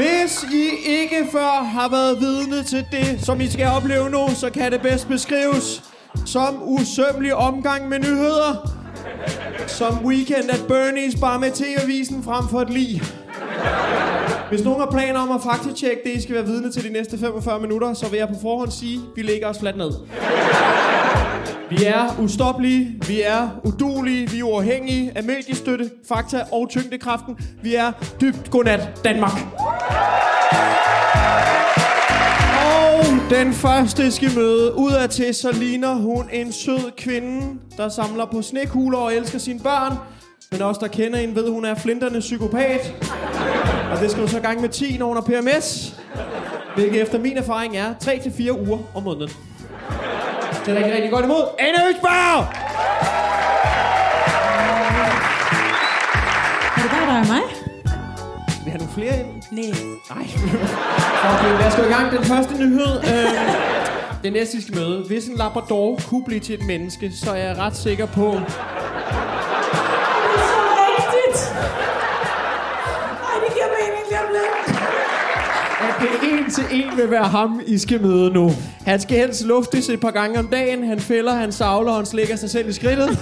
Hvis I ikke før har været vidne til det, som I skal opleve nu, så kan det bedst beskrives som usømmelig omgang med nyheder. Som weekend at Bernie's bare med TV-avisen frem for et lig. Hvis nogen har planer om at faktatjekke det, I skal være vidne til de næste 45 minutter, så vil jeg på forhånd sige, at vi lægger os fladt ned. Vi er ustoppelige, vi er udulige, vi er uafhængige af mediestøtte, fakta og tyngdekraften. Vi er dybt godnat Danmark. Og den første skal møde ud af til, så ligner hun en sød kvinde, der samler på snekugler og elsker sine børn. Men også der kender hende ved, hun er flinterne psykopat. Og det skal du så gang med 10, når hun er PMS. Hvilket efter min erfaring er 3-4 uger om måneden. Det er rigtig, rigtig godt imod. Anne Øksberg! Er det bare dig og mig? Skal vi have nogle flere ind? Nej. Nej. Okay, lad os gå i gang. Den første nyhed. Øh, det næste, vi skal møde. Hvis en labrador kunne blive til et menneske, så er jeg ret sikker på... det en til en vil være ham, I skal møde nu. Han skal helst luftes et par gange om dagen. Han fælder, han savler, han slikker sig selv i skridtet.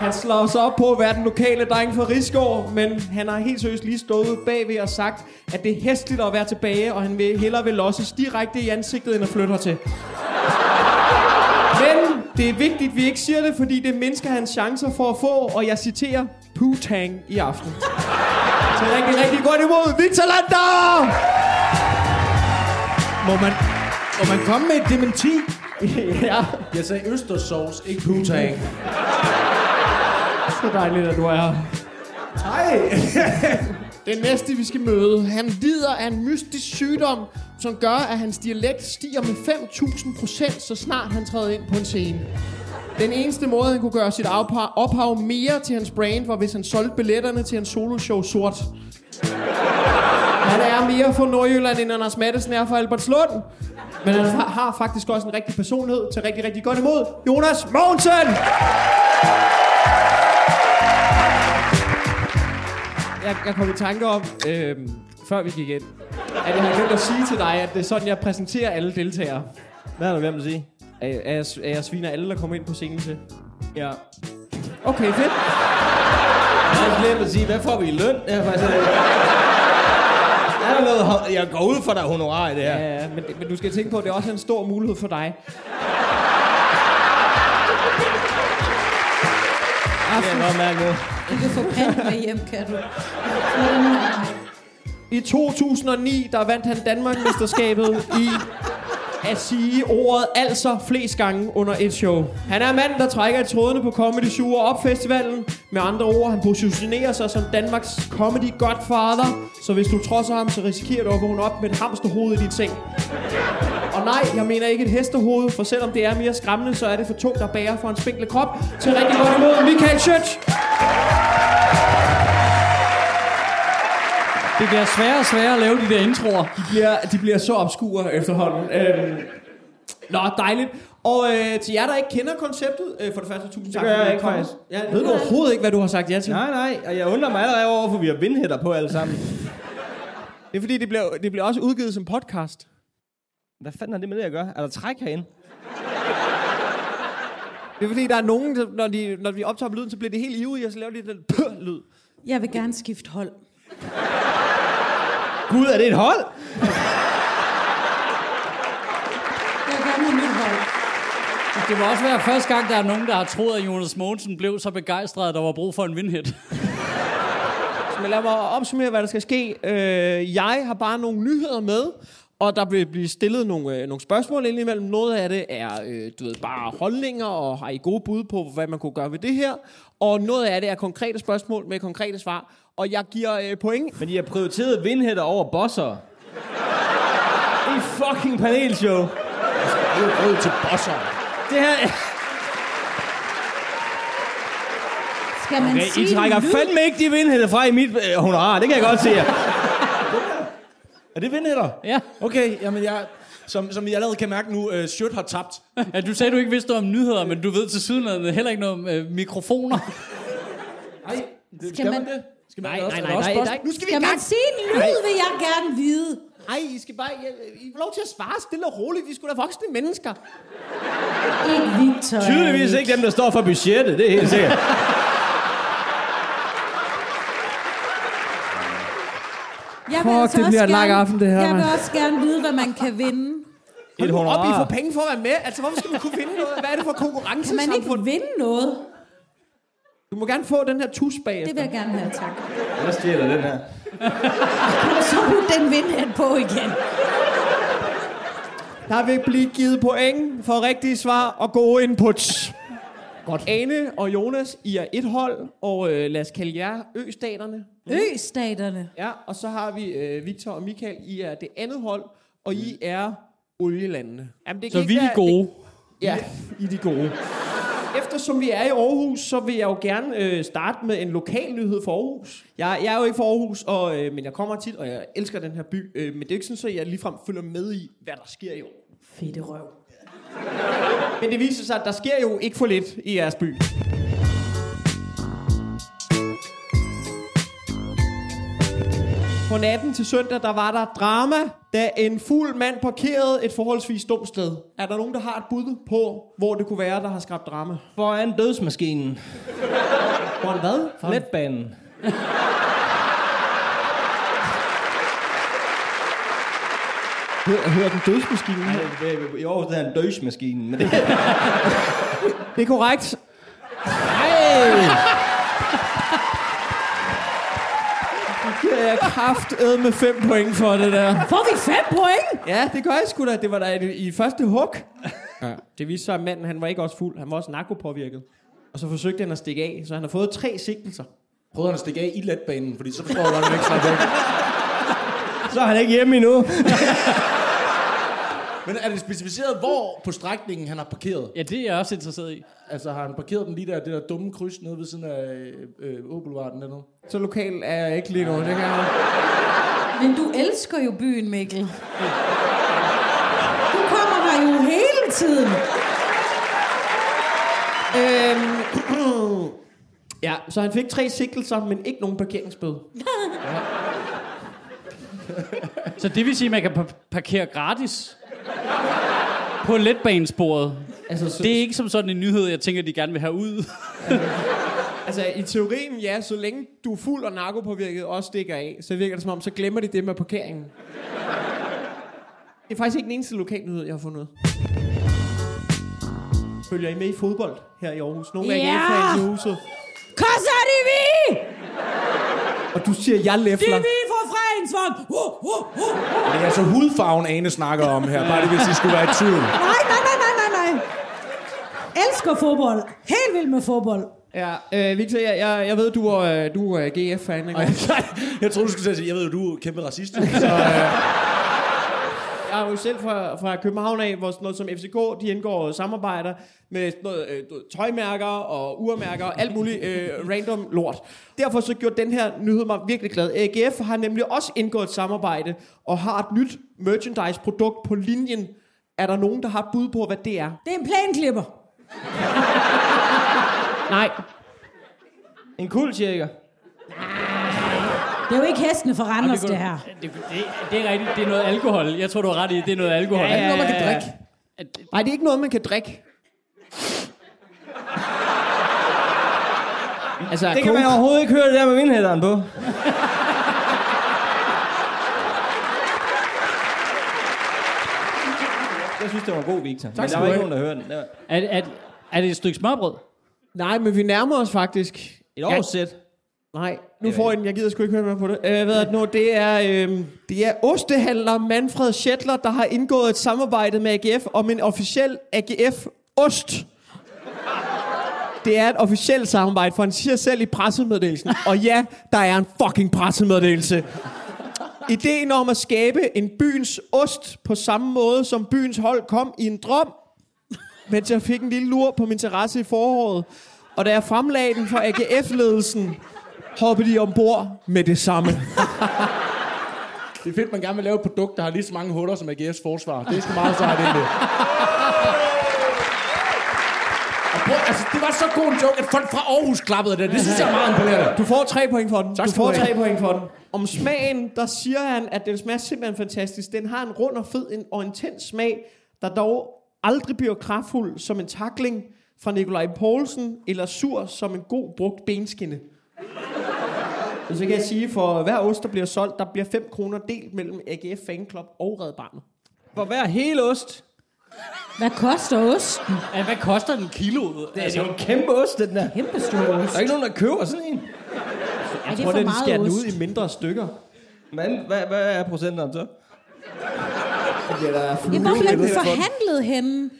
Han slår sig op på at være den lokale dreng fra Rigsgaard, men han har helt seriøst lige stået bagved og sagt, at det er hæstligt at være tilbage, og han vil hellere vil losses direkte i ansigtet, end at flytte hertil. Men det er vigtigt, at vi ikke siger det, fordi det mindsker hans chancer for at få, og jeg citerer, Putang i aften. Så rigtig, rigtig godt imod Victor Lander! Må man, må man komme med et dementi? ja, Jeg sagde østersovs, ikke putang. så dejligt, at du er her. Hej! Den næste, vi skal møde, han lider af en mystisk sygdom, som gør, at hans dialekt stiger med 5.000 procent, så snart han træder ind på en scene. Den eneste måde, han kunne gøre sit ophav, ophav mere til hans brand, var hvis han solgte billetterne til hans soloshow sort. Han er mere fra Nordjylland, end Anders Mattesen er for Albert Slund. Men han har faktisk også en rigtig personlighed til rigtig, rigtig godt imod. Jonas Mogensen! Jeg, jeg kom i tanke om, øh, før vi gik ind, at jeg havde glemt at sige til dig, at det er sådan, jeg præsenterer alle deltagere. Hvad har du glemt at sige? At, at, jeg, at jeg sviner alle, der kommer ind på scenen til. Ja. Okay, fedt. Jeg har glemt at sige, hvad får vi i løn? Det er faktisk... Er der noget, jeg går ud for dig honorar i det her. Ja, ja, men, men du skal tænke på, at det er også en stor mulighed for dig. Det kan jeg godt mærke nu. Du kan få med hjem, kan du. I 2009, der vandt han Danmarksmesterskabet i at sige ordet altså flest gange under et show. Han er manden, der trækker i trådene på Comedy Zoo og op festivalen. Med andre ord, han positionerer sig som Danmarks comedy godfather. Så hvis du trodser ham, så risikerer du at vågne op med et hamsterhoved i dit seng. Og nej, jeg mener ikke et hestehoved, for selvom det er mere skræmmende, så er det for tungt at bære for en spinkle krop. Til rigtig godt imod Michael Schøtz. Det bliver sværere og sværere at lave de der introer. De bliver, de bliver så obskure efterhånden. Øhm, nå, dejligt. Og øh, til jer, der ikke kender konceptet, øh, for det første, tusind tak. gør jeg ikke, faktisk. Jeg ved du overhovedet ikke, hvad du har sagt ja til. Nej, nej, og jeg undrer mig allerede over, hvorfor vi har vindhætter på alle sammen. Det er fordi, det bliver, det bliver også udgivet som podcast. Hvad fanden har det med det at gøre? Er der træk herinde? Det er fordi, der er nogen, der, når, de, når vi optager lyden, så bliver det helt ivrige, og så laver de den lyd. Jeg vil gerne skifte hold. Gud, er det et hold? Jeg gerne have mit hold. Det må også være første gang, der er nogen, der har troet, at Jonas Mogensen blev så begejstret, at der var brug for en vindhit. Men lad mig opsummere, hvad der skal ske. Øh, jeg har bare nogle nyheder med, og der vil blive stillet nogle, øh, nogle spørgsmål ind imellem. Noget af det er øh, du ved, bare holdninger, og har I gode bud på, hvad man kunne gøre ved det her. Og noget af det er konkrete spørgsmål med konkrete svar. Og jeg giver øh, point. Men de har prioriteret vindhætter over bosser. Det er fucking panelshow. Det er råd til bosser. Det her... Skal man Okay, sige I trækker lyd? fandme ikke de vindhætter fra i mit øh, honorar. Det kan jeg godt se jer. Er det vindhætter? Ja. Okay, jamen jeg... Som, som I allerede kan mærke nu, uh, Shirt har tabt. ja. Du sagde, du ikke vidste om nyheder, men du ved til siden heller ikke noget om øh, mikrofoner. Nej, det, skal, Skal man, man- det? Skal man Nej, også- nej, er nej, også nej, spørgsmål? nej. Nu skal vi Skal man sige en lyd, vil jeg gerne vide. Nej, I skal bare... I, I får lov til at svare stille og roligt. Vi skulle da voksne mennesker. Ikke Victor. Tydeligvis ikke dem, der står for budgettet. Det er helt sikkert. Jeg vil Fuck, altså det også bliver en lang gerne- aften, det her, Jeg vil mand. også gerne vide, hvad man kan vinde. Et Op, I honorar. får penge for at være med. Altså, hvorfor skal man kunne vinde noget? Hvad er det for Kan man konkurrencesamfund? ikke vinde noget? Du må gerne få den her tus bagefter. Det vil jeg gerne have, tak. Jeg stjæler den her. Og så put den vindhat på igen. Der vil blive givet point for rigtige svar og gode inputs. Godt. Ane og Jonas, I er et hold, og øh, lad os kalde jer Ø-staterne. Ø-staterne. Ja, og så har vi øh, Victor og Michael, I er det andet hold, og I er olielandene. Jamen, det Så ikke vi er gode. Det, ja, I er de gode. Eftersom vi er i Aarhus, så vil jeg jo gerne øh, starte med en lokal nyhed for Aarhus. Jeg, jeg er jo ikke fra Aarhus, og, øh, men jeg kommer tit, og jeg elsker den her by. Øh, men det er ikke sådan, at jeg ligefrem følger med i, hvad der sker i år. Fedte røv. Men det viser sig, at der sker jo ikke for lidt i jeres by. På natten til søndag, der var der drama, da en fuld mand parkerede et forholdsvis dumt sted. Er der nogen, der har et bud på, hvor det kunne være, der har skabt drama? Foran dødsmaskinen. Foran hvad? Letbanen. Hør, hør den dødsmaskine. Nej, det I Aarhus, det er en dødsmaskine. Men det, Det er korrekt. Det er kraft med fem point for det der. Får vi fem point? Ja, det gør jeg sgu da. Det var da i, i første hug. Ja. Det viste sig, at manden han var ikke også fuld. Han var også narkopåvirket. Og så forsøgte han at stikke af, så han har fået tre sigtelser. Prøvede han at stikke af i letbanen, fordi så forstår jeg han ikke væk. så er han ikke hjemme endnu. Men er det specificeret, hvor på strækningen han har parkeret? Ja, det er jeg også interesseret i. Altså har han parkeret den lige der, det der dumme kryds nede ved siden af øh, Åboulevarden dernede? Så lokal er jeg ikke lige nu. Det kan jeg. Men du elsker jo byen, Mikkel. Du kommer her jo hele tiden. Øhm, ja, så han fik tre sigtelser, men ikke nogen parkeringsbøde. Så det vil sige, at man kan pa- parkere gratis på letbanesporet. Altså, så, Det er ikke som sådan en nyhed, jeg tænker, de gerne vil have ud. altså, i teorien, ja, så længe du er fuld og narkopåvirket og stikker af, så virker det som om, så glemmer de det med parkeringen. Det er faktisk ikke den eneste lokalnyhed, jeg har fundet. Følger I med i fodbold her i Aarhus? Nogle af jer fans i huset. Koster det vi? Og du siger, jeg Det læfler. er Fredensvang. Uh, uh, uh. Det er altså hudfarven, Ane snakker om her. Bare det, hvis I skulle være i tvivl. Nej, nej, nej, nej, nej, nej. Elsker fodbold. Helt vild med fodbold. Ja, øh, Victor, jeg, jeg, jeg ved, du er, du er GF-fan, ikke? Nej, jeg troede, du skulle sige, jeg ved du er kæmpe racist. jo. Jeg er jo selv fra, fra København af, hvor sådan noget som FCK, de indgår samarbejder med sådan noget, øh, tøjmærker og urmærker og alt muligt øh, random lort. Derfor så gjorde den her nyhed mig virkelig glad. AGF har nemlig også indgået et samarbejde og har et nyt merchandise-produkt på linjen. Er der nogen, der har et bud på, hvad det er? Det er en plænklipper. Nej. En kuldtjekker. Det er jo ikke hestene for Randers, det, det kunne- her. Det, det, det er rigtigt, det er noget alkohol. Jeg tror, du har ret i, det er noget alkohol. Ja, ja, Noget, man kan ja, ja. drikke. Nej, det er ikke noget, man kan drikke. Altså, Det kan man overhovedet ikke høre det der med vindhætteren på. Jeg synes, det var god, Victor. Tak Men der var ikke nogen, der hørte den. Det var Er, er, er det et stykke smørbrød? Nej, men vi nærmer os faktisk. et årssæt. Nej, nu får jeg den. Jeg gider sgu ikke høre mere på det. Øh, ved at nu, det er, øh, det er ostehandler Manfred Schettler, der har indgået et samarbejde med AGF om en officiel AGF-ost. Det er et officielt samarbejde, for han siger selv i pressemeddelelsen. Og ja, der er en fucking pressemeddelelse. Ideen om at skabe en byens ost på samme måde, som byens hold kom i en drøm, mens jeg fik en lille lur på min terrasse i foråret. Og da jeg fremlagde den for AGF-ledelsen, hoppede de ombord med det samme. Det er fedt, man gerne vil lave et produkt, der har lige så mange huller som AGF's forsvar. Det er sgu meget sejt egentlig. Og prøv, altså, det var så god en joke, at folk fra Aarhus klappede det. Det synes jeg er meget imponerende. Du får tre point for den. Tak du får tre point for den. Om smagen, der siger han, at den smager simpelthen fantastisk. Den har en rund og fed en, og intens smag, der dog aldrig bliver kraftfuld som en takling fra Nikolaj Poulsen, eller sur som en god brugt benskinne. Og så kan jeg sige, for hver ost, der bliver solgt, der bliver 5 kroner delt mellem AGF Fanclub og Red Barnet. For hver hel ost. Hvad koster osten? Ja, hvad koster den kilo? Det er jo en kæmpe ost, den der. Kæmpe stor Der ost. er ikke nogen, der køber sådan en. Er Jeg det tror, for det, de skærer meget den ud ost? i mindre stykker. Men hvad, hvad er procenterne så? Det bliver der Ja, hvor bliver den forhandlet henne?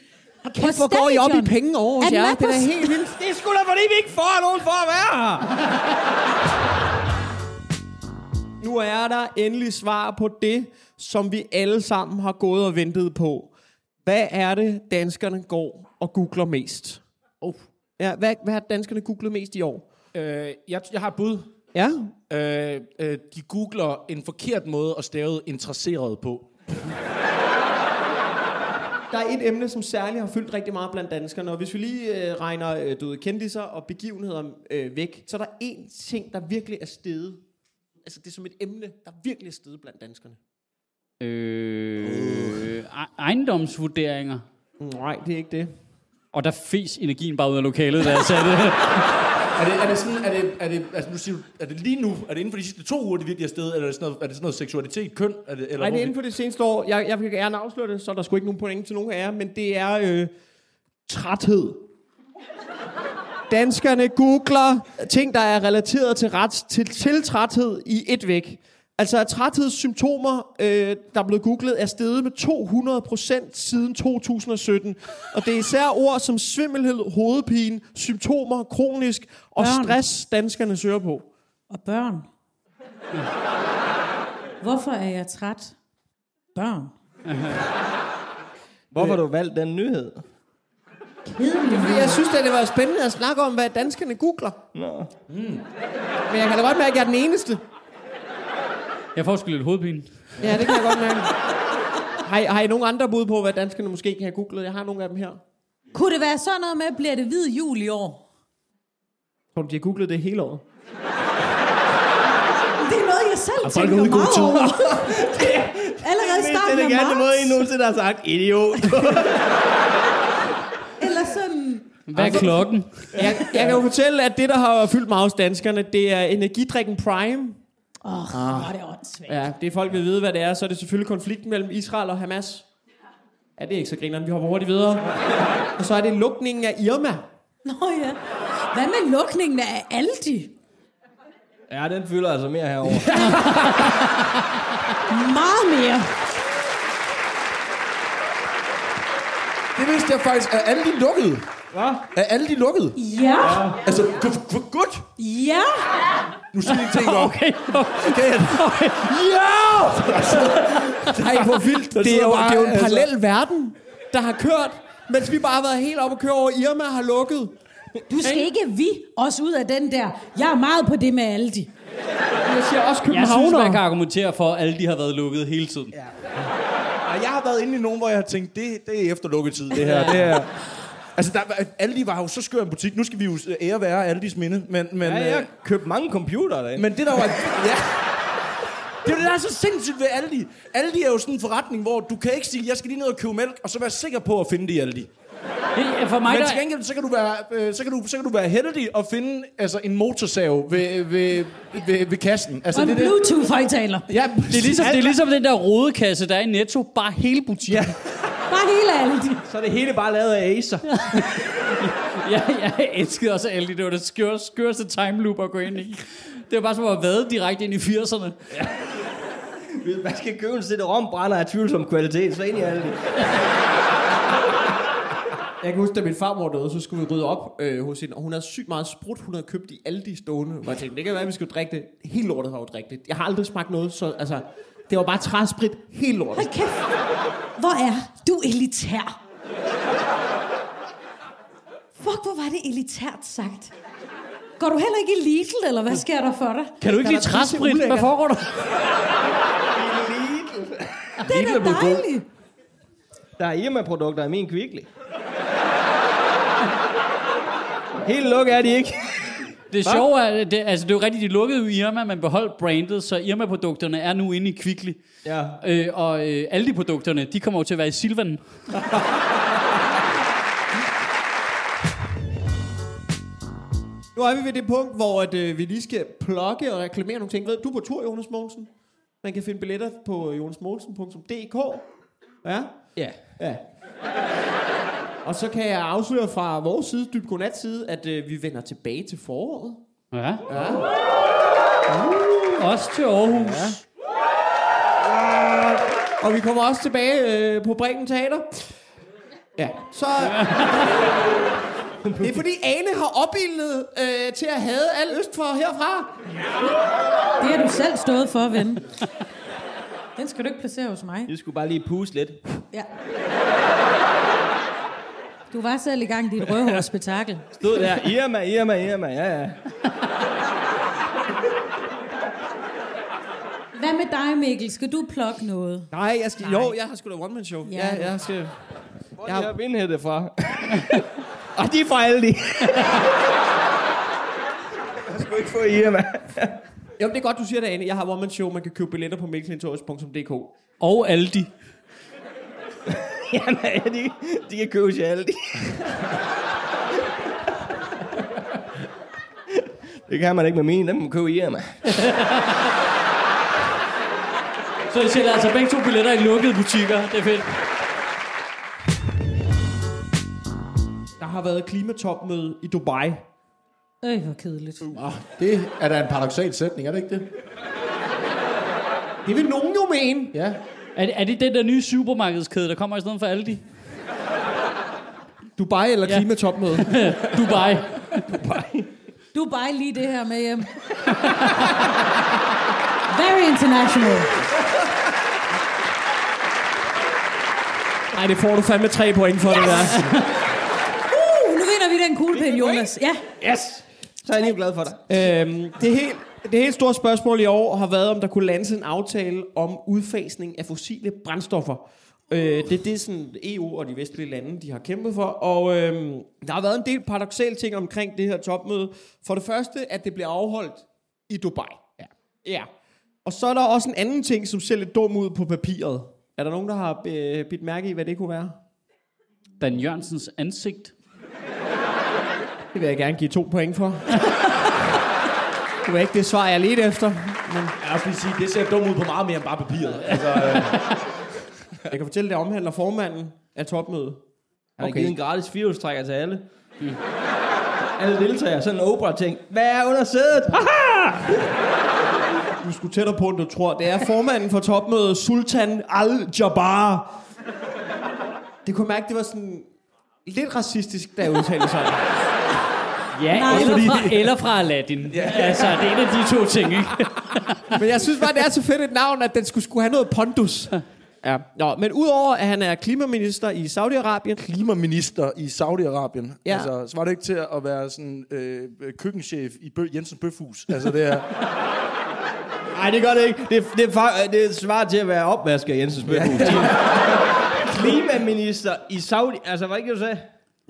På Kæft, hvor går I op i penge over hos Er jer? Det er helt vildt. Det er sgu da, fordi vi ikke får nogen for at være her. Nu er der endelig svar på det, som vi alle sammen har gået og ventet på. Hvad er det, danskerne går og googler mest? Oh. Ja, hvad, hvad har danskerne googlet mest i år? Øh, jeg, jeg har et bud. Ja, Øh, øh, de googler en forkert måde at stave interesseret på. der er et emne, som særligt har fyldt rigtig meget blandt danskerne, og hvis vi lige øh, regner øh, ved, kendiser og begivenheder øh, væk, så er der én ting, der virkelig er steget. Altså, det er som et emne, der virkelig er steget blandt danskerne. Øh, e- ejendomsvurderinger. Nej, det er ikke det. Og der fes energien bare ud af lokalet, da jeg sagde det. Er det, er det sådan, er det, er det, altså nu siger du, er det lige nu, er det inden for de sidste to uger, det virkelig er sted, eller er det sådan noget, er det sådan noget seksualitet, køn? Er det, eller Nej, det er inden for det seneste år. Jeg, jeg vil gerne afsløre det, så er der sgu ikke nogen point til nogen af jer, men det er øh, træthed. Danskerne googler ting, der er relateret til, ret, til, til træthed i et væk. Altså træthedssymptomer, øh, der er blevet googlet, er steget med 200% siden 2017. Og det er især ord som svimmelhed, hovedpine, symptomer, kronisk og Børn. stress, danskerne søger på. Og børn. Hvorfor er jeg træt? Børn. Hvorfor har du valgt den nyhed? Kedelig. Fordi jeg synes, at det var spændende at snakke om, hvad danskerne googler. Nå. Men jeg kan da godt mærke, at jeg er den eneste. Jeg får sgu lidt hovedpine. Ja, det kan jeg godt mærke. Har I, har I nogen andre bud på, hvad danskerne måske kan have googlet? Jeg har nogle af dem her. Kunne det være sådan noget med, bliver det hvid jul i år? Tror du, de har googlet det hele året? Det er noget, jeg selv folk tænker er meget tid. over. Allerede i starten af gerne måde, I marts. nogensinde har sagt, idiot. Hvad er klokken? Jeg, jeg kan jo fortælle, at det, der har fyldt meget hos danskerne, det er energidrikken Prime. Åh, oh, hvor er det åndssvagt. Ja, det folk vil vide, hvad det er, så er det selvfølgelig konflikten mellem Israel og Hamas. Ja, det er ikke så grineren. Vi hopper hurtigt videre. Og så er det lukningen af Irma. Nå ja. Hvad med lukningen af Aldi? Ja, den fylder altså mere herovre. Meget mere. Det vidste jeg faktisk. Er alle de lukket? Hvad? Er alle de lukket? Ja. Altså, for, for godt. Ja. Nu siger jeg ting om. Okay, Okay. Ja! Nej, hvor vildt. Det er, jo, bare, det er jo en altså- parallel verden, der har kørt, mens vi bare har været helt oppe og køre over. Irma har lukket. Du skal ikke vi os ud af den der. Jeg er meget på det med Aldi. Jeg siger også Jeg synes, man kan argumentere for, at alle de har været lukket hele tiden. Ja. Og jeg har været inde i nogen, hvor jeg har tænkt, det, det er efter lukketid, det her. Det er, altså, der, var- Aldi var jo så skør en butik. Nu skal vi jo ære være Aldis minde. Men, men, Ja, øh, jeg købte mange computere derinde. men det der var... Ja, Det er det, der er så sindssygt ved Aldi. Aldi er jo sådan en forretning, hvor du kan ikke sige, jeg skal lige ned og købe mælk, og så være sikker på at finde det i Aldi. Det, for mig, Men til gengæld, så kan du være, øh, så kan du, så kan du være heldig og finde altså, en motorsav ved, ved, ved, ved kassen. Altså, Og en det, er det. Bluetooth-højtaler. Ja, det, er ligesom, det er ligesom den der rodekasse, der er i Netto, bare hele butikken. Ja. Bare hele Aldi. Så er det hele bare lavet af Acer. Jeg, jeg elskede også Aldi. Det var det skør, skørste time loop at gå ind i. Det var bare som at vade direkte ind i 80'erne. Hvis man skal købe en sæt rombrænder af tvivlsom kvalitet, så ind i alle det. Jeg kan huske, da min farmor døde, så skulle vi rydde op øh, hos hende, og hun havde sygt meget sprut, hun havde købt i Aldi stående. Og jeg tænkte, det kan være, at vi skal drikke det. Helt lortet var jo drikke det. Jeg har aldrig smagt noget, så altså, det var bare træsprit. Helt lortet. Hold kæft. Hvor er du elitær? Fuck, hvor var det elitært sagt. Går du heller ikke i Lidl, eller hvad sker der for dig? Kan du ikke lide træsprit? Hvad foregår der? Det er da dejligt. Der er Irma-produkter i min Kvickly. Helt lukket er de ikke. Det sjove er, det, altså det er jo rigtigt, de lukkede jo Irma, men beholdt brandet, så Irma-produkterne er nu inde i Kvickly. Ja. Øh, og øh, Aldi-produkterne, de kommer jo til at være i Silvan. Nu er vi ved det punkt, hvor at, øh, vi lige skal plukke og reklamere nogle ting. Ved du er på tur, Jonas Mogensen? Man kan finde billetter på jonasmogensen.dk. Ja? Ja. Ja. Og så kan jeg afsløre fra vores side, Dyb Godnat side, at øh, vi vender tilbage til foråret. Ja. Ja. Også til Aarhus. Ja. Og vi kommer også tilbage øh, på Bremen Teater. Ja, så... det er fordi Ane har opildnet øh, til at have al øst for herfra. Det har du selv stået for, ven. Den skal du ikke placere hos mig. Jeg skulle bare lige puste lidt. Ja. Du var selv i gang i dit rødhårsspektakel. Stod der, Irma, Irma, Irma, ja, ja. Hvad med dig, Mikkel? Skal du plukke noget? Nej, jeg skal, jo, jeg har sgu da one-man-show. Ja. Ja, jeg skal... Hvor er de her vindhætte fra? Og de er fra alle de. jeg skulle ikke få Irma. Jo, det er godt, du siger det, Ane. Jeg har one-man-show. Man kan købe billetter på mikkelintorius.dk. Og Aldi. Ja, de, de kan købes i alle de. Det kan man ikke med mine, dem må man købe i Irma. Så I sælger altså begge to billetter i lukkede butikker. Det er fedt. Der har været klimatopmøde i Dubai. Øj, hvor kedeligt. Ah, det er da en paradoxal sætning, er det ikke det? Det vil nogen jo mene. Ja. Er, det- er det den der nye supermarkedskæde, der kommer i stedet for Aldi? Dubai eller Ja. klimatopmøde? Dubai. Du er bare lige det her med hjem. Very international. Nej, det får du fandme tre point for, yes! det der. Uh, nu vinder vi den kuglepind, Jonas. Ja. Yes! Så er jeg lige glad for dig. Øhm, det, helt, det helt store spørgsmål i år har været, om der kunne landes en aftale om udfasning af fossile brændstoffer. Øh, det er det, sådan EU og de vestlige lande de har kæmpet for. Og øhm, der har været en del paradoxale ting omkring det her topmøde. For det første, at det bliver afholdt i Dubai. Ja. ja. Og så er der også en anden ting, som ser lidt dum ud på papiret. Er der nogen, der har øh, bidt mærke i, hvad det kunne være? Dan Jørgensens ansigt. Det vil jeg gerne give to point for. det var ikke det svar, jeg ledte efter. Men Jeg lige sige, det ser dumt ud på meget mere end bare papiret. Altså, øh, jeg kan fortælle, det omhandler formanden af topmødet. Han har givet en gratis firehjulstrækker til alle. Mm. Alle deltagere, sådan en Oprah-ting. Hvad er under sædet? Du skulle tættere på, end du tror. Det er formanden for topmødet, Sultan Al-Jabbar. Det kunne mærke, det var sådan lidt racistisk, da jeg udtalte sig. Ja, Nej. eller fra, eller fra Aladdin. Ja. Altså, det er en af de to ting, ikke? Men jeg synes bare, det er så fedt et navn, at den skulle, skulle have noget pondus. Ja. Nå, men udover at han er klimaminister i Saudi-Arabien, klimaminister i Saudi-Arabien. Ja. Altså, så var det ikke til at være sådan øh, køkkenchef i Bø- Jensen Bøfhus. Altså, det er... Nej, det gør det ikke. Det, det, er, fa- det svarer til at være opvasker i Jensens Bøfhus. Klimaminister i Saudi... Altså, hvad ikke du sagde?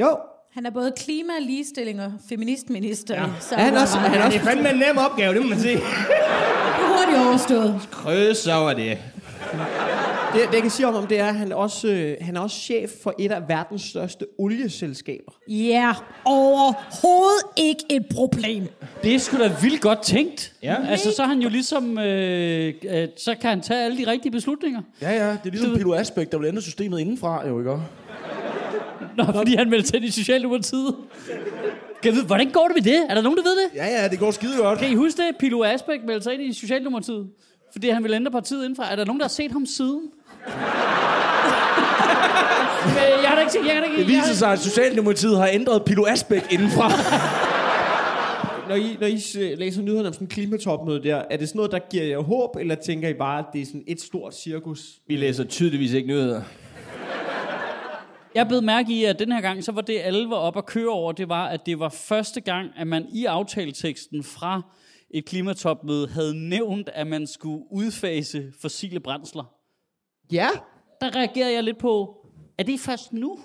jo, Han er både klima, ligestilling og feministminister. Ja. Så Er han også- er han Det også- er fandme en nem opgave, det må man sige. Det er hurtigt overstået. Krøs over det. Det, det jeg kan sige om ham, det er, at han, også, øh, han er også chef for et af verdens største olieselskaber. Ja, overhovedet ikke et problem. Det er sgu da vildt godt tænkt. Ja. Altså, så er han jo ligesom... Øh, øh, så kan han tage alle de rigtige beslutninger. Ja, ja, det er ligesom Pilo Asbæk, der vil ændre systemet indenfra, jo ikke? Nå, fordi han meldte sig ind i Socialdemokratiet. Kan vide, hvordan går det med det? Er der nogen, der ved det? Ja, ja, det går skide godt. Kan I huske det? Pilo Asbæk meldte sig ind i Socialdemokratiet. Fordi han ville ændre partiet indenfra. Er der nogen, der har set ham siden? Men jeg har da ikke set... Jeg har da ikke, Det viser sig, at Socialdemokratiet har ændret Pilo Asbæk indenfra. Når I, når I øh, læser nyhederne om sådan en klimatopmøde der, er det sådan noget, der giver jer håb, eller tænker I bare, at det er sådan et stort cirkus? Vi læser tydeligvis ikke nyheder. Jeg blev mærke i, at den her gang, så var det, alle var op at køre over, det var, at det var første gang, at man i aftaleteksten fra et klimatopmøde havde nævnt, at man skulle udfase fossile brændsler. Ja. Der reagerede jeg lidt på, er det først nu?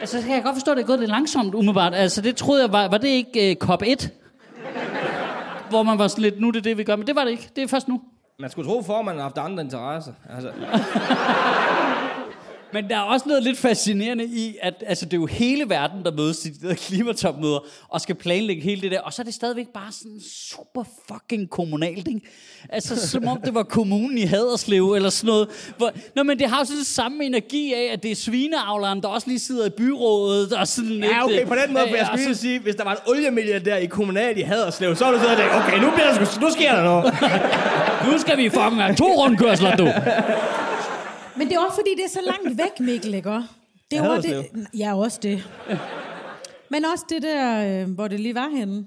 Altså, så kan jeg godt forstå, at det er gået lidt langsomt, umiddelbart. Altså, det troede jeg var, var det ikke uh, COP1? Hvor man var sådan lidt, nu er det det, vi gør. Men det var det ikke. Det er først nu. Man skulle tro, for man har haft andre interesser. Altså, Men der er også noget lidt fascinerende i, at altså, det er jo hele verden, der mødes til de der klimatopmøder, og skal planlægge hele det der, og så er det stadigvæk bare sådan super fucking kommunalt, ikke? Altså, som om det var kommunen i Haderslev, eller sådan noget. Hvor, nå, men det har jo sådan den samme energi af, at det er svineavleren, der også lige sidder i byrådet, og sådan lidt... ja, okay, på den måde, øh, for jeg og skulle så- sige, hvis der var en oliemilliardær i kommunal i Haderslev, så var det sådan, at okay, nu, bliver der, nu sker der noget. Nu skal vi fucking have to rundkørsler, du. Men det er også fordi, det er så langt væk, Mikkel, ikke? Det jo Haderslev. det. Ja, også det. Men også det der, øh, hvor det lige var henne.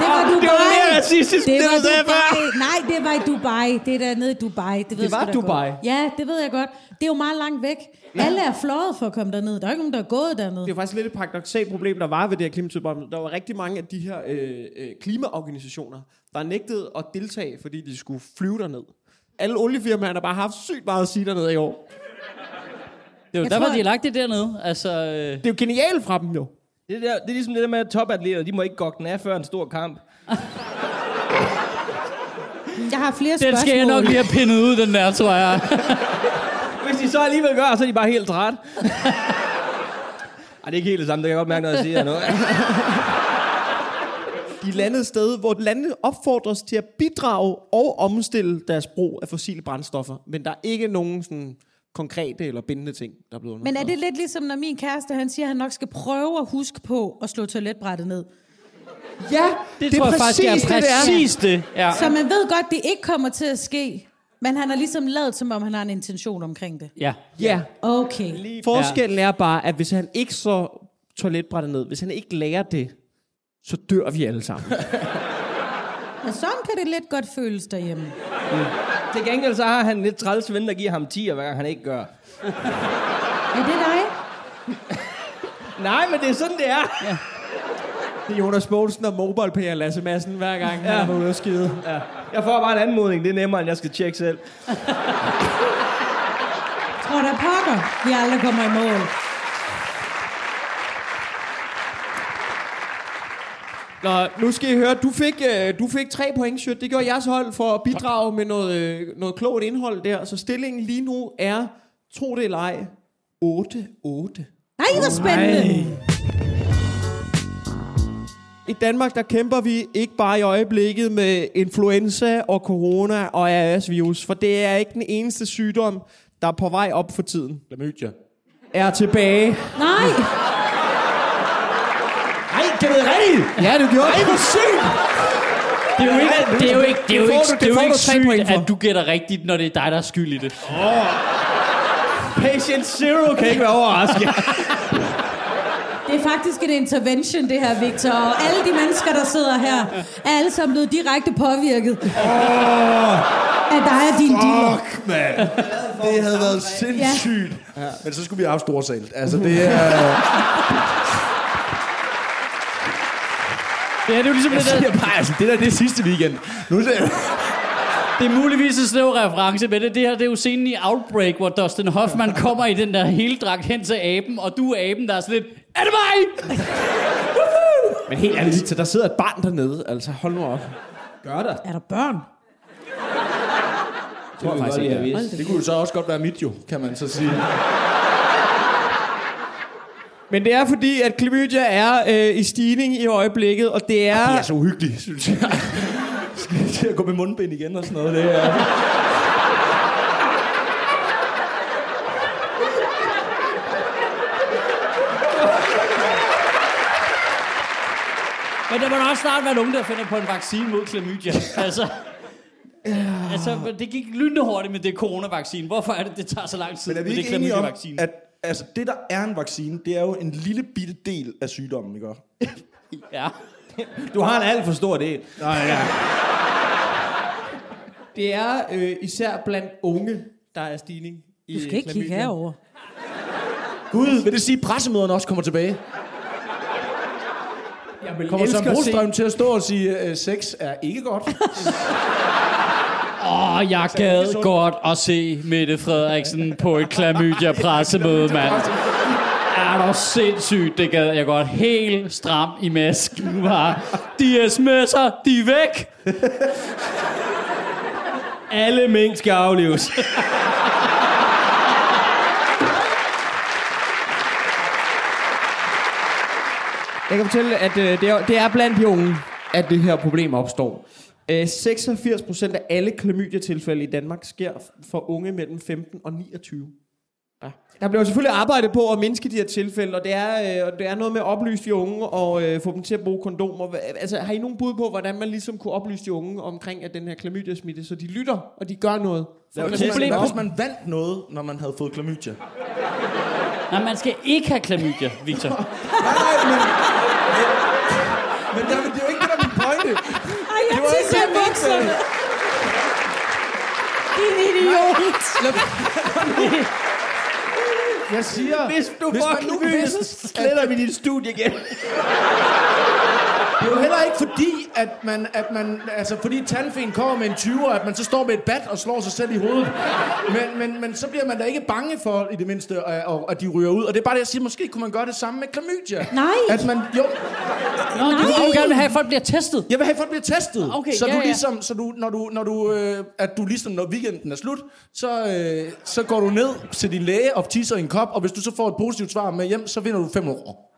Det var Dubai. det var mere racistisk, Det det var Dubai. Nej, det var i Dubai. Det er der nede i Dubai. Det, ved jeg var Dubai? Godt. Ja, det ved jeg godt. Det er jo meget langt væk. Alle er fløjet for at komme derned. Der er ikke nogen, der er gået dernede. Det er faktisk lidt et paradoxalt problem, der var ved det her klimatopmøde. Der var rigtig mange af de her øh, øh, klimaorganisationer, der nægtede at deltage, fordi de skulle flyve derned. Alle oliefirmaerne har bare haft sygt meget at sige dernede i år. Det er jo Jeg derfor, tror, de har lagt det dernede. Altså, øh, Det er jo genialt fra dem jo. Det, der, det er ligesom det der med, at topatleter, de må ikke gokke den af før en stor kamp. Jeg har flere den spørgsmål. skal jeg nok lige have pindet ud, den der, tror jeg. Hvis de så alligevel gør, så er de bare helt træt. Ej, det er ikke helt det samme, det kan jeg godt mærke, når jeg siger noget. De landede et sted, hvor landene opfordres til at bidrage og omstille deres brug af fossile brændstoffer. Men der er ikke nogen sådan konkrete eller bindende ting, der er blevet Men er det lidt ligesom, når min kæreste, han siger, at han nok skal prøve at huske på at slå toiletbrættet ned. Ja, Det, det tror jeg faktisk er præcis det, det er. præcis det. Ja. Så man ved godt, det ikke kommer til at ske. Men han har ligesom lavet, som om han har en intention omkring det. ja. Ja, Okay. forskellen er bare, at hvis han ikke så toiletbrættet ned, hvis han ikke lærer det, så dør vi alle sammen. Men sådan kan det lidt godt føles derhjemme. Til gengæld så har han lidt træls ven, der giver ham 10, hver gang han ikke gør. Er det dig? Nej, men det er sådan, det er. Ja. Det er Jonas Mogensen og MobilePay og Lasse Madsen hver gang, ja. han er ude skide. Ja. Jeg får bare en anmodning, det er nemmere, end jeg skal tjekke selv. Tror der pokker, vi aldrig kommer i mål. Nå, nu skal I høre, du fik, øh, du fik tre point, Sjøt. Det gjorde jeres hold for at bidrage med noget, øh, noget klogt indhold der. Så stillingen lige nu er, tro det eller ej, 8-8. Nej, hvor spændende. I Danmark, der kæmper vi ikke bare i øjeblikket med influenza og corona og RS-virus, for det er ikke den eneste sygdom, der er på vej op for tiden. Klamydia. Er tilbage. Nej, Det er rigtigt. Ja, du gjorde Ej, hvor sygt. Det er jo ikke, det er jo ikke, det er jo ikke, du- det det er jo ikke sygt, at du gætter rigtigt, når det er dig, der er skyld i det. Patient Zero kan ikke være overrasket. det er faktisk en intervention, det her, Victor. Og alle de mennesker, der sidder her, er alle sammen blevet direkte påvirket af dig og din dealer. Fuck, mand. Det havde været sindssygt. Ja. Men så skulle vi have haft storsalt. Altså, det er... Ja, det er jo ligesom det Jeg der... siger bare, altså, det der det er sidste weekend. Nu ser Det er muligvis en snæv reference, men det, det her det er jo scenen i Outbreak, hvor Dustin Hoffman kommer i den der hele dragt hen til aben, og du er aben, der er sådan lidt, er det mig? Men helt ærligt, Victor, der sidder et barn dernede. Altså, hold nu op. Gør der. Er der børn? Det tror jeg faktisk ikke, jeg Det kunne jo så også godt være mit jo, kan man så sige. Men det er fordi, at klamydia er øh, i stigning i øjeblikket, og det er... Det er så uhyggeligt, synes jeg. Skal jeg til at gå med mundbind igen og sådan noget? Det er... Men der må da også snart være nogen, der finder på en vaccine mod klamydia. Altså, altså det gik lynende hurtigt med det coronavaccine. Hvorfor er det, det tager så lang tid Men er vi med det enige om, klamydia-vaccine? at altså, det, der er en vaccine, det er jo en lille bitte del af sygdommen, ikke? Ja. Du har en alt for stor del. Nå, ja. Det er øh, især blandt unge, der er stigning i Du skal ikke kigge herover. Gud, vil det sige, at pressemøderne også kommer tilbage? Jeg vil Kommer Søren at se- Brostrøm til at stå og sige, at sex er ikke godt? Åh, oh, jeg gad godt at se Mette Frederiksen på et klamydia-pressemøde, mand. Er du sindssygt, det gad jeg godt. Helt stram i masken, var. De sms'er, de er væk. Alle mink skal aflives. Jeg kan fortælle, at øh, det, er, det er blandt de unge, at det her problem opstår. Øh, 86 procent af alle klamydia-tilfælde i Danmark sker for unge mellem 15 og 29. Ja. Der bliver jo selvfølgelig arbejdet på at mindske de her tilfælde, og det er, øh, og det er noget med at oplyse de unge og øh, få dem til at bruge kondomer. Altså, har I nogen bud på, hvordan man ligesom kunne oplyse de unge omkring at den her klamydia-smitte, så de lytter, og de gør noget? For Hvis klamydia- man, hvad hvis man vandt noget, når man havde fået klamydia? Nej, man skal ikke have klamydia, Victor. Nej, men... Men der, det er jo ikke det, der er min pointe. Ej, jeg Det var ikke bukserne. Din idiot. Jeg siger... Hvis du Hvis man nu så sletter vi dit studie igen. Det er jo heller ikke fordi, at man, at man altså fordi tandfen kommer med en 20'er, at man så står med et bat og slår sig selv i hovedet. Men, men, men så bliver man da ikke bange for, i det mindste, at, at de ryger ud. Og det er bare det, jeg siger, måske kunne man gøre det samme med klamydia. Nej. At man, jo, Nå, du vil jo gerne have, at folk bliver testet. jeg vil have, at folk bliver testet. Okay, så ja, du ja. ligesom, så du, når du, når du, øh, at du ligesom, når weekenden er slut, så, øh, så går du ned til din læge og tisser i en kop, og hvis du så får et positivt svar med hjem, så vinder du 5 år.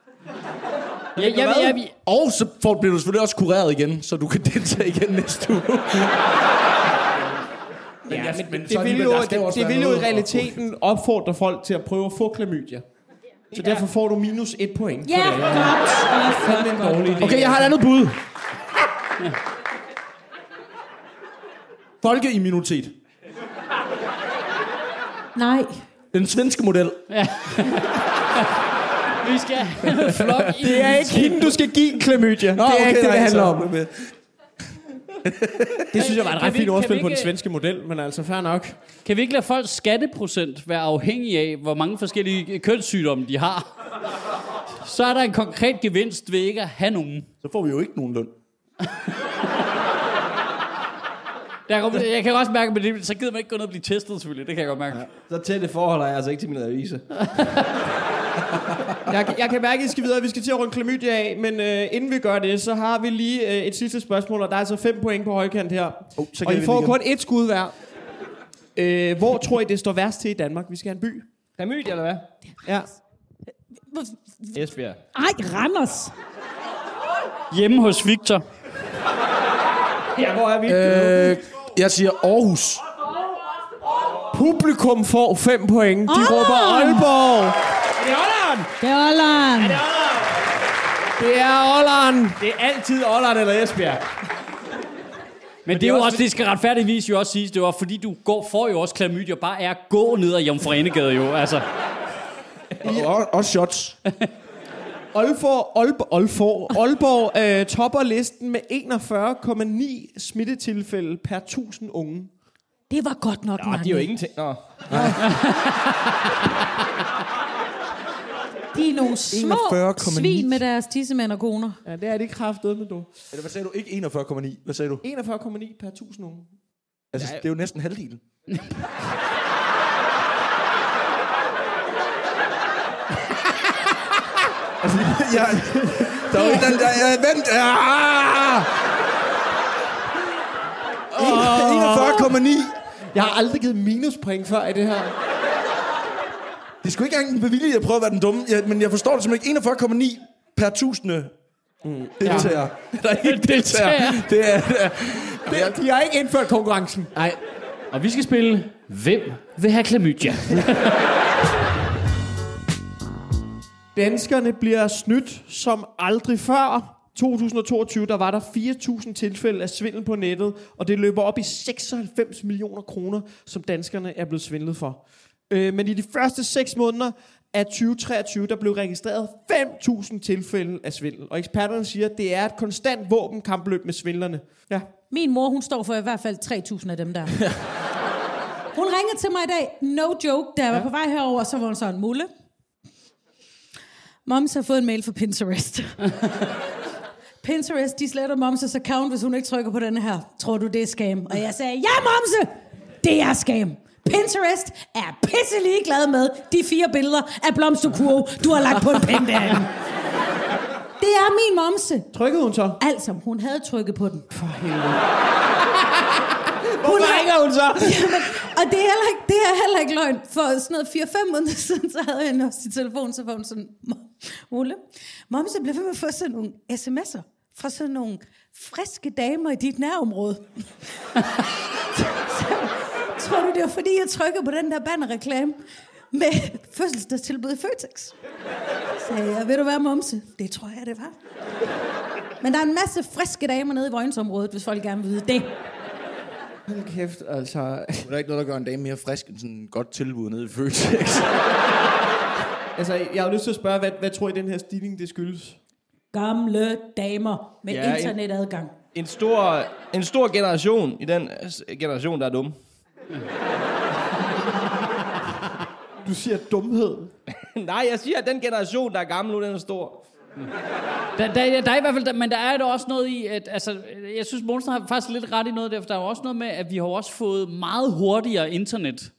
Jeg, jeg, jeg, jeg, Og så får, bliver du selvfølgelig også kureret igen, så du kan deltage igen næste uge. men, Ja, men, men det, det vil jo, det, det vil jo i realiteten opfordre folk til at prøve at få klamydia. Så derfor får du minus et point. Ja, godt. Ja, Det er en dårlig idé. Okay, jeg har et andet bud. Folkeimmunitet. Nej. Den svenske model. vi skal flok i Det er ikke hende, du skal give en klamydia. Nå, det er okay, ikke det, det handler om. Det synes jeg var et ret fint ordspil på den svenske model, men altså fair nok. Kan vi ikke lade folks skatteprocent være afhængig af, hvor mange forskellige kønssygdomme de har? Så er der en konkret gevinst ved ikke at have nogen. Så får vi jo ikke nogen løn. Der jeg kan også mærke, at så gider man ikke gå ned og blive testet selvfølgelig. Det kan jeg godt mærke. Så tætte forhold har jeg altså ikke til min revisor. Jeg, jeg kan mærke, at I skal videre. Vi skal til at runde klamydia af, men øh, inden vi gør det, så har vi lige øh, et sidste spørgsmål, og der er altså fem point på højkant her. Oh, så og I får kun et skud hver. Øh, hvor tror I, det står værst til i Danmark? Vi skal have en by. Klamydia, eller hvad? Ja. Esbjerg. Ej, Randers. Hjemme hos Victor. Ja, hvor er vi? Øh, jeg siger Aarhus. Publikum får 5 point. De Ah! råber Aalborg. Er det Olland? Det er Holland. Det er Olland. Det er altid Olland eller Esbjerg. Men det er jo også, det skal retfærdigvis jo også siges, det var fordi du går, får jo også klamydia, bare er at gå ned ad Jomfrenegade jo, altså. Og, og, og shots. Aalborg, Aalborg, Aalborg, Aalborg øh, topper listen med 41,9 smittetilfælde per 1000 unge. Det var godt nok Nå, mange. de er jo ingenting. Nå. De er nogle små 41,9. svin med deres tissemænd og koner. Ja, det er det kraftedeme, du. Eller hvad sagde du? Ikke 41,9. Hvad sagde du? 41,9 per 1000 unge. Altså, det er jo næsten halvdelen. altså, jeg, der er ikke den der... Jeg, vent! Ah! 41,9. Jeg har aldrig givet minuspoint før i det her. Det er sgu ikke engang bevilligt at prøve at være den dumme, jeg, men jeg forstår det simpelthen ikke. 41,9 per tusinde mm. deltager. Ja. Der er ikke deltager. Det er, det er, det er, De har ikke indført konkurrencen. Nej. Og vi skal spille Hvem vil have klamydia? Danskerne bliver snydt som aldrig før. 2022, der var der 4.000 tilfælde af svindel på nettet, og det løber op i 96 millioner kroner, som danskerne er blevet svindlet for. Øh, men i de første 6 måneder af 2023, der blev registreret 5.000 tilfælde af svindel. Og eksperterne siger, at det er et konstant våbenkampløb med svindlerne. Ja. Min mor, hun står for i hvert fald 3.000 af dem der. Hun ringede til mig i dag, no joke, da jeg var på vej herover, så var hun sådan, Mulle. Moms har fået en mail fra Pinterest. Pinterest, de sletter Momses account, hvis hun ikke trykker på den her. Tror du, det er scam? Og jeg sagde, ja, Momse! Det er scam. Pinterest er pisselig glad med de fire billeder af blomsterkurve, du har lagt på en pind derinde. Det er min momse. Trykkede hun så? Altså, hun havde trykket på den. For helvede. Hun Hvorfor ringer hun så? Jamen, og det er, heller ikke, det er heller ikke løgn. For sådan noget 4-5 måneder siden, så havde jeg hende også i telefon, så var hun sådan, Ole, momse bliver ved med at få sådan nogle sms'er fra sådan nogle friske damer i dit nærområde. så, tror du, det var fordi, jeg trykkede på den der bannerreklame med fødselsdagstilbud i Føtex? Så sagde jeg, ved du hvad, momse? Det tror jeg, det var. Men der er en masse friske damer nede i Vojensområdet, hvis folk gerne vil vide det. Hold kæft, altså. Der er ikke noget, der gør en dame mere frisk end sådan et godt tilbud nede i Føtex. Altså, jeg har lyst til at spørge, hvad, hvad tror I, den her stigning, det skyldes? Gamle damer med Ja, internetadgang. En stor, en stor generation i den øh, generation, der er dum. Du siger dumhed. Nej, jeg siger, at den generation, der er gammel nu, den er stor. Der, der, der er i hvert fald, men der er der også noget i, at altså, jeg synes, Monster har faktisk lidt ret i noget der, for der er jo også noget med, at vi har også fået meget hurtigere internet.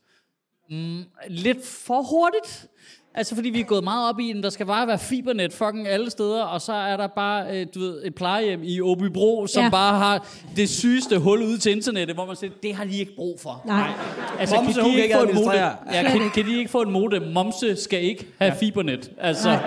Mm, lidt for hurtigt. Altså fordi vi er gået meget op i, at der skal bare være fibernet fucking alle steder, og så er der bare øh, du ved, et plejehjem i Åbybro, som Ja. bare har det sygeste hul ud til internettet, hvor man siger, det har de ikke brug for. Nej. Altså, Momse, kan ikke få et modem? Ja, kan, kan de ikke få et modem? Momse skal ikke have ja. fibernet. Altså, Nej.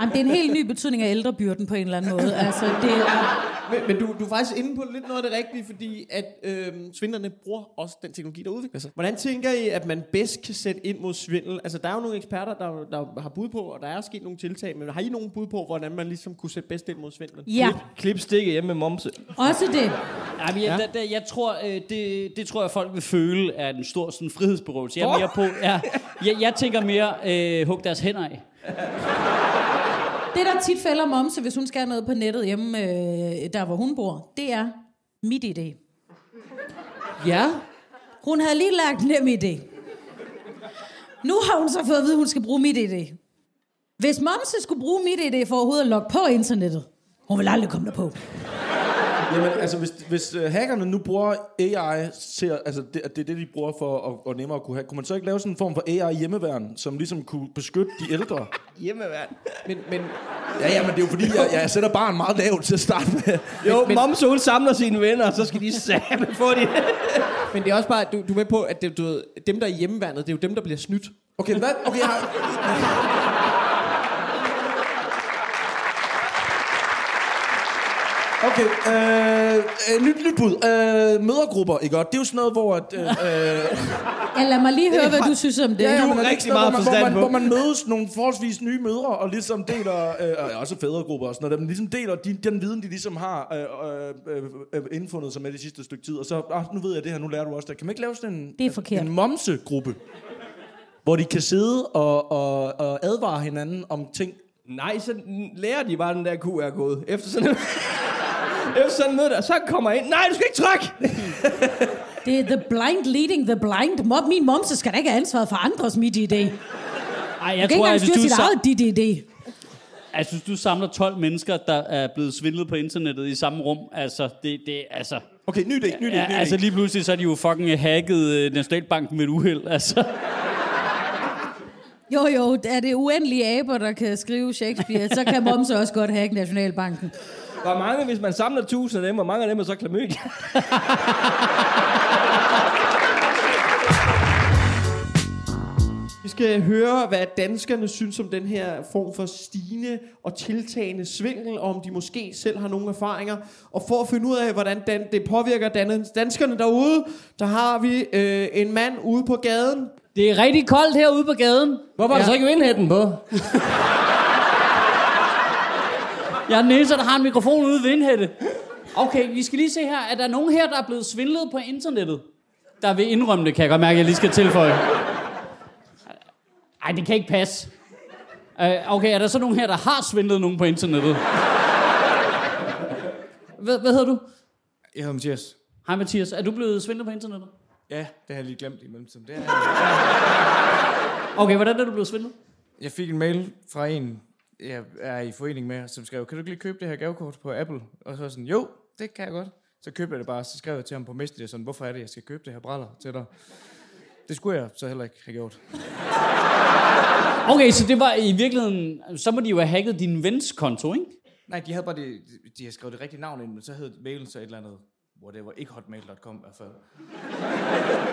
Jamen, det er en helt ny betydning af ældrebyrden på en eller anden måde. Altså, det er... Men, men du, du er faktisk inde på lidt noget af det rigtige, fordi at øh, svindlerne bruger også den teknologi, der udvikler sig. Hvordan tænker I, at man bedst kan sætte ind mod svindel? Altså, der er jo nogle eksperter, der, der har bud på, og der er sket nogle tiltag, men har I nogen bud på, hvordan man ligesom kunne sætte bedst ind mod svindelen? Ja, Klip stikket hjemme med momse. også det. Ja, men jeg, ja. der, der, jeg tror, øh, det, det tror jeg, folk vil føle er en stor sådan, frihedsberøvelse. Jeg er mere på, ja, jeg, jeg tænker mere, øh, hug deres hænder af. Det, der tit fælder momse, hvis hun skal have noget på nettet hjemme, øh, der hvor hun bor, det er mit idé. Ja. Hun havde lige lagt nem idé. Nu har hun så fået at vide, at hun skal bruge mit idé. Hvis momse skulle bruge mit idé for overhovedet at logge på internettet, hun vil aldrig komme derpå. Jamen, altså, hvis, hvis uh, hackerne nu bruger AI til, at- altså, det, at det er det, de bruger for at, at nemmere at kunne have, kunne man så ikke lave sådan en form for AI hjemmeværn, som ligesom kunne beskytte de ældre? Hjemmeværn. Men, men Ja, ja, men det er jo fordi, jeg, jeg sætter barn meget lavt til at starte med. Jo, men, momse, hun samler sine venner, og så skal de samme få det. Men det er også bare, du, du er med på, at det, du ved, dem, der er i hjemmeværnet, det er jo dem, der bliver snydt. Okay, hvad? Okay, jeg har... Okay, øh, øh, nyt, nyt bud. Øh, mødergrupper, ikke godt? Det er jo sådan noget, hvor... At, øh, Ja, lad mig lige høre, hvad du synes om det. Ja, ja, Du er rigtig meget hvor man, forstand hvor, man, på. hvor man mødes nogle forholdsvis nye mødre, og ligesom deler, øh, og også fædregrupper og sådan noget, men ligesom deler de, den viden, de ligesom har øh, øh, øh, indfundet sig med det sidste stykke tid, og så, ah, nu ved jeg det her, nu lærer du også det. Kan man ikke lave sådan en, Det er forkert. en momsegruppe, hvor de kan sidde og, og, og advare hinanden om ting? Nej, så lærer de bare den der QR-kode. Efter sådan Efter sådan noget der, så kommer jeg ind. Nej, du skal ikke trykke! Det er the blind leading the blind. Mob, min momse skal da ikke have ansvaret for andres. Jeg Ej, jeg kan ikke tror, engang styre du, sit sa- eget dit idé. altså, hvis du samler 12 mennesker, der er blevet svindlet på internettet i samme rum, altså, det, det, altså, Okay, ny idé, ny idé, ny idé. altså lige pludselig så er de jo fucking hacket øh, Nationalbanken med et uheld. Altså. Jo, jo, er det uendelige aber, der kan skrive Shakespeare, så kan Momse også godt hacke Nationalbanken. Hvor mange, hvis man samler tusind af dem, hvor mange af dem er så klamydia? Vi skal høre, hvad danskerne synes om den her form for stigende og tiltagende svindel, og om de måske selv har nogle erfaringer. Og for at finde ud af, hvordan dan- det påvirker dan- danskerne derude, der har vi øh, en mand ude på gaden. Det er rigtig koldt herude på gaden. Hvorfor er der så ikke vindhætten på? Jeg er eneste, der har en mikrofon ude ved Vindhætte. Okay, vi skal lige se her. Er der nogen her, der er blevet svindlet på internettet? Der vil indrømme det, kan jeg godt mærke, at jeg lige skal tilføje. Ej, det kan ikke passe. Uh, okay, er der så nogen her, der har svindlet nogen på internettet? Hvad, hvad hedder du? Jeg hedder Mathias. Hej Mathias, er du blevet svindlet på internettet? Ja, det har jeg lige glemt i mellemtiden. Det er, Okay, hvordan er du blevet svindlet? jeg fik en mail fra en, jeg er i forening med, som skrev, kan du ikke lige købe det her gavekort på Apple? Og så var jeg sådan, jo, det kan jeg godt. Så købte jeg det bare, så skrev jeg til ham på Messenger, sådan, hvorfor er det, jeg skal købe det her bræller til dig? Det skulle jeg så heller ikke have gjort. Okay, så det var i virkeligheden... Så må de jo have hacket din vens konto, ikke? Nej, de havde bare det, de havde skrevet det rigtige navn ind, men så hed mailen så et eller andet, whatever, ikke hotmail.com i hvert fald.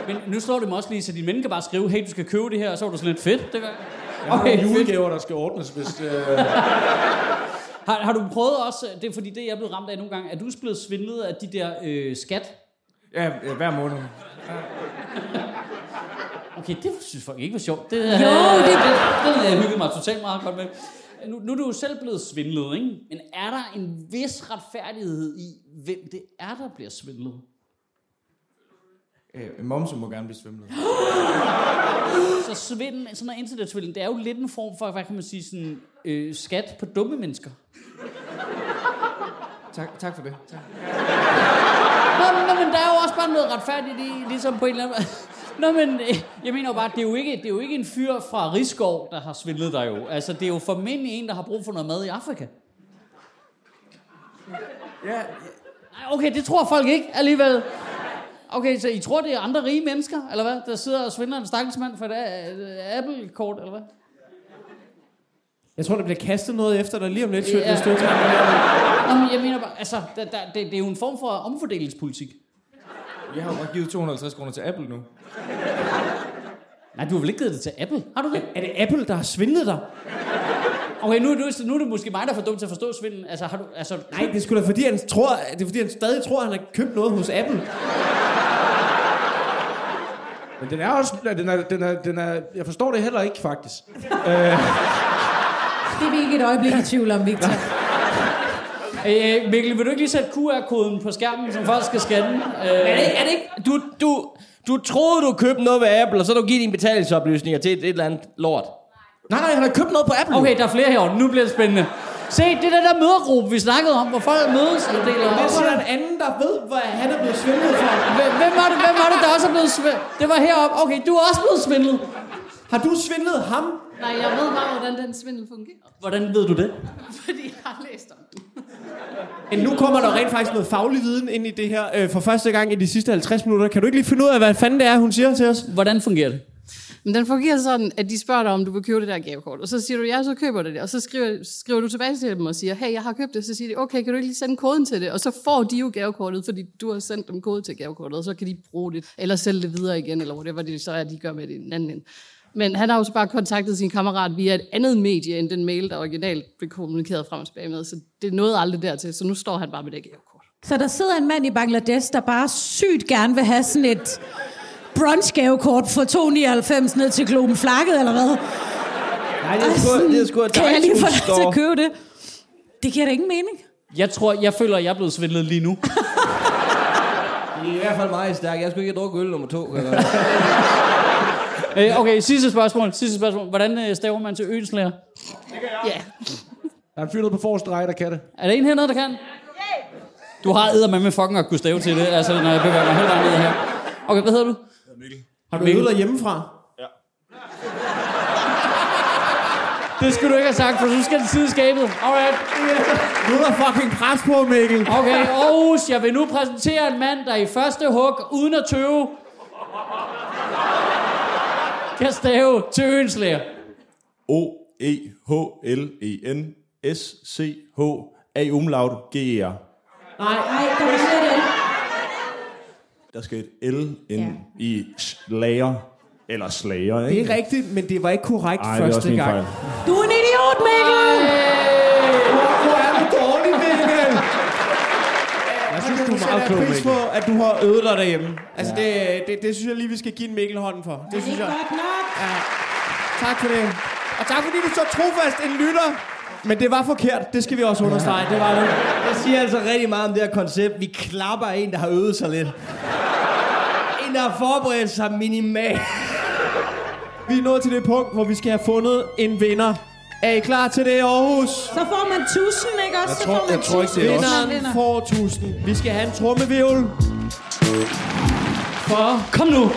Men nu slår det mig også lige, så dine ven kan bare skrive, hey, du skal købe det her, og så var du sådan lidt fedt. Det gør Jeg har Okay, nogle julegaver, der skal ordnes, hvis... Øh... Har, har du prøvet også, det er fordi det, jeg er blevet ramt af nogle gange, er du blevet svindlet af de der øh, skat? Ja, ja, hver måned. Okay, det synes folk ikke var sjovt. Det, Jo, øh, det- det, det, det, jeg hyggede mig totalt meget godt med. Nu, nu er du jo selv blevet svindlet, ikke? Men er der en vis retfærdighed i, hvem det er, der bliver svindlet? Øh, momse må gerne blive svimlet. Så svindel, sådan noget internetsvindel, det er jo lidt en form for, hvad kan man sige, sådan, øh, skat på dumme mennesker. Tak, tak for det. Tak. Nå, nå, men der er jo også bare noget retfærdigt i, ligesom på en eller anden måde. Nå, men øh, jeg mener jo bare, det er jo, ikke, det er jo ikke en fyr fra Rigskov, der har svindlet dig jo. Altså, det er jo formentlig en, der har brug for noget mad i Afrika. Ja, Nej, okay, det tror folk ikke alligevel. Okay, så I tror, det er andre rige mennesker, eller hvad? Der sidder og svindler en stakkels mand for et uh, Apple-kort, eller hvad? Jeg tror, der bliver kastet noget efter dig lige om lidt, Ja. hvis du men jeg mener bare, altså, der, der, det, det er jo en form for omfordelingspolitik. Jeg har jo bare givet 250 kroner til Apple nu. Nej, du har vel ikke givet det til Apple? Har du det? Er det Apple, der har svindlet dig? Okay, nu, nu, nu er det måske mig, der er for dum til at forstå svindel. Altså, har du, altså, Nej, det er sgu da fordi, han tror, det er fordi, han stadig tror, at han har købt noget hos Apple. Men den er også... Den er, den er, den er, jeg forstår det heller ikke, faktisk. Det er vi ikke et øjeblik i tvivl om, Victor. Øh, Mikkel, vil du ikke lige sætte QR-koden på skærmen, som folk skal scanne? Øh, Er det ikke, er det ikke? Du, du, du troede, du købte noget ved Apple, og så du givet dine betalingsoplysninger til et, et eller andet lort. Nej, nej, han har købt noget på Apple. Okay, der er flere herovre. Nu bliver det spændende. Se, det er den der mødergruppe, vi snakkede om, hvor folk mødes og deler siger der en anden, der ved, hvad han er blevet svindlet for? Hvem var det, hvem var det der også er blevet svindlet? Det var heroppe. Okay, du er også blevet svindlet. Har du svindlet ham? Nej, jeg ved bare, hvordan den svindel fungerer. Hvordan ved du det? Fordi jeg har læst om den. Men nu kommer der rent faktisk noget faglig viden ind i det her øh, for første gang i de sidste 50 minutter. Kan du ikke lige finde ud af, hvad fanden det er, hun siger til os? Hvordan fungerer det? Men den fungerer sådan, at de spørger dig, om du vil købe det der gavekort. Og så siger du, ja, så køber du det. Og så skriver, skriver du tilbage til dem og siger, hey, jeg har købt det. Så siger de, okay, kan du ikke lige sende koden til det? Og så får de jo gavekortet, fordi du har sendt dem kode til gavekortet, og så kan de bruge det, eller sælge det videre igen, eller whatever det så er, de gør med det i den anden ende. Men han har jo så bare kontaktet sin kammerat via et andet medie, end den mail, der originalt blev kommunikeret frem og tilbage med. Så det nåede aldrig dertil, så nu står han bare med det gavekort. Så der sidder en mand i Bangladesh, der bare sygt gerne vil have sådan et brunch-gavekort for 2,99 ned til Globen Flakket, eller hvad? Nej, det er sgu, det er sgu Kan jeg lige få dig til at købe det? Det giver da ingen mening. Jeg tror, jeg føler, at jeg er blevet svindlet lige nu. I er i hvert fald meget stærk. Jeg skulle ikke have drukket øl nummer to. kan jeg godt. Øh, okay, sidste spørgsmål. Sidste spørgsmål. Hvordan øh, staver man til ønslærer? Ja. Der er en fyr nede på forreste række, der kan det. Er der en hernede, der kan? Du har æder med med fucking at kunne stave til det, altså når jeg bevæger mig helt ned her. Okay, hvad hedder du? Har du øvet dig hjemmefra? Det skulle du ikke have sagt, for du skal til side skabet. Alright. Nu er der fucking pres på, Mikkel. Okay, Aarhus, jeg vil nu præsentere en mand, der i første hug, uden at tøve, kan stave til Øenslæger. O-E-H-L-E-N-S-C-H-A umlaut G-E-R. Nej, Nej, der var slet ikke. Der skal et L ind i slager. Eller slager, det ikke? er rigtigt, men det var ikke korrekt Ej, det første gang. fejl. Du er en idiot, Mikkel! Hvor er du dårlig, Mikkel? Jeg synes, du er meget klog, pris på, at du har øvet dig derhjemme. Altså, det, det, det synes jeg lige, vi skal give en Mikkel hånden for. Det synes jeg. Godt nok. Ja. Tak for det. Og tak fordi du så trofast en lytter. Men det var forkert. Det skal vi også understrege. Det var det. Det siger altså rigtig meget om det her koncept. Vi klapper en, der har øvet sig lidt. En, der har forberedt sig minimalt. Vi er nået til det punkt, hvor vi skal have fundet en vinder. Er I klar til det, Aarhus? Så får man 1000, ikke også? Jeg Så tror- får man jeg tror ikke, det er 1000, os. når man Vinderen vinder. får 1000. Vi skal have en trummevivl. For Kom nu.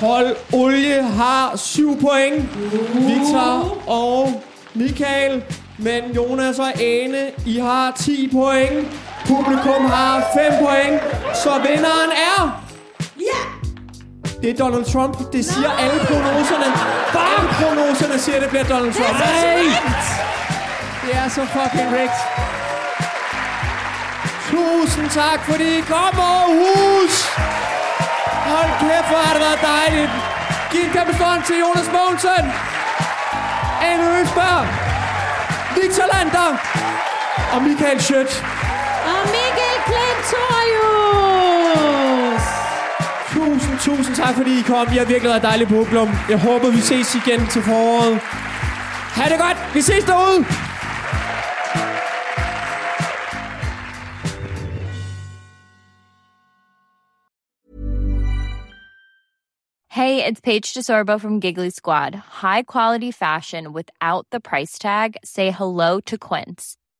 hold olie har 7 point. Victor og Michael. Men Jonas og Ane, I har 10 point. Publikum har 5 point. Så vinderen er... Ja! Det er Donald Trump. Det siger alle prognoserne. Alle prognoserne siger, at det bliver Donald Trump. Nej! Det er så fucking rigtigt. Tusind tak, fordi I kom, Aarhus! Hold kæft, hvor har det været dejligt. Giv en kæmpe hånd til Jonas Mogensen. Anne Øsberg. Victor Lander. Og Michael Schødt. Og Mikkel Klintorius! Tusind, tusind tak, fordi I kom. Har er virkelig været publikum. Jeg håber, vi ses igen til foråret. Ha' det godt. Vi ses derude. Hey, it's Paige DeSorbo from Giggly Squad. High quality fashion without the price tag. Say hello to Quince.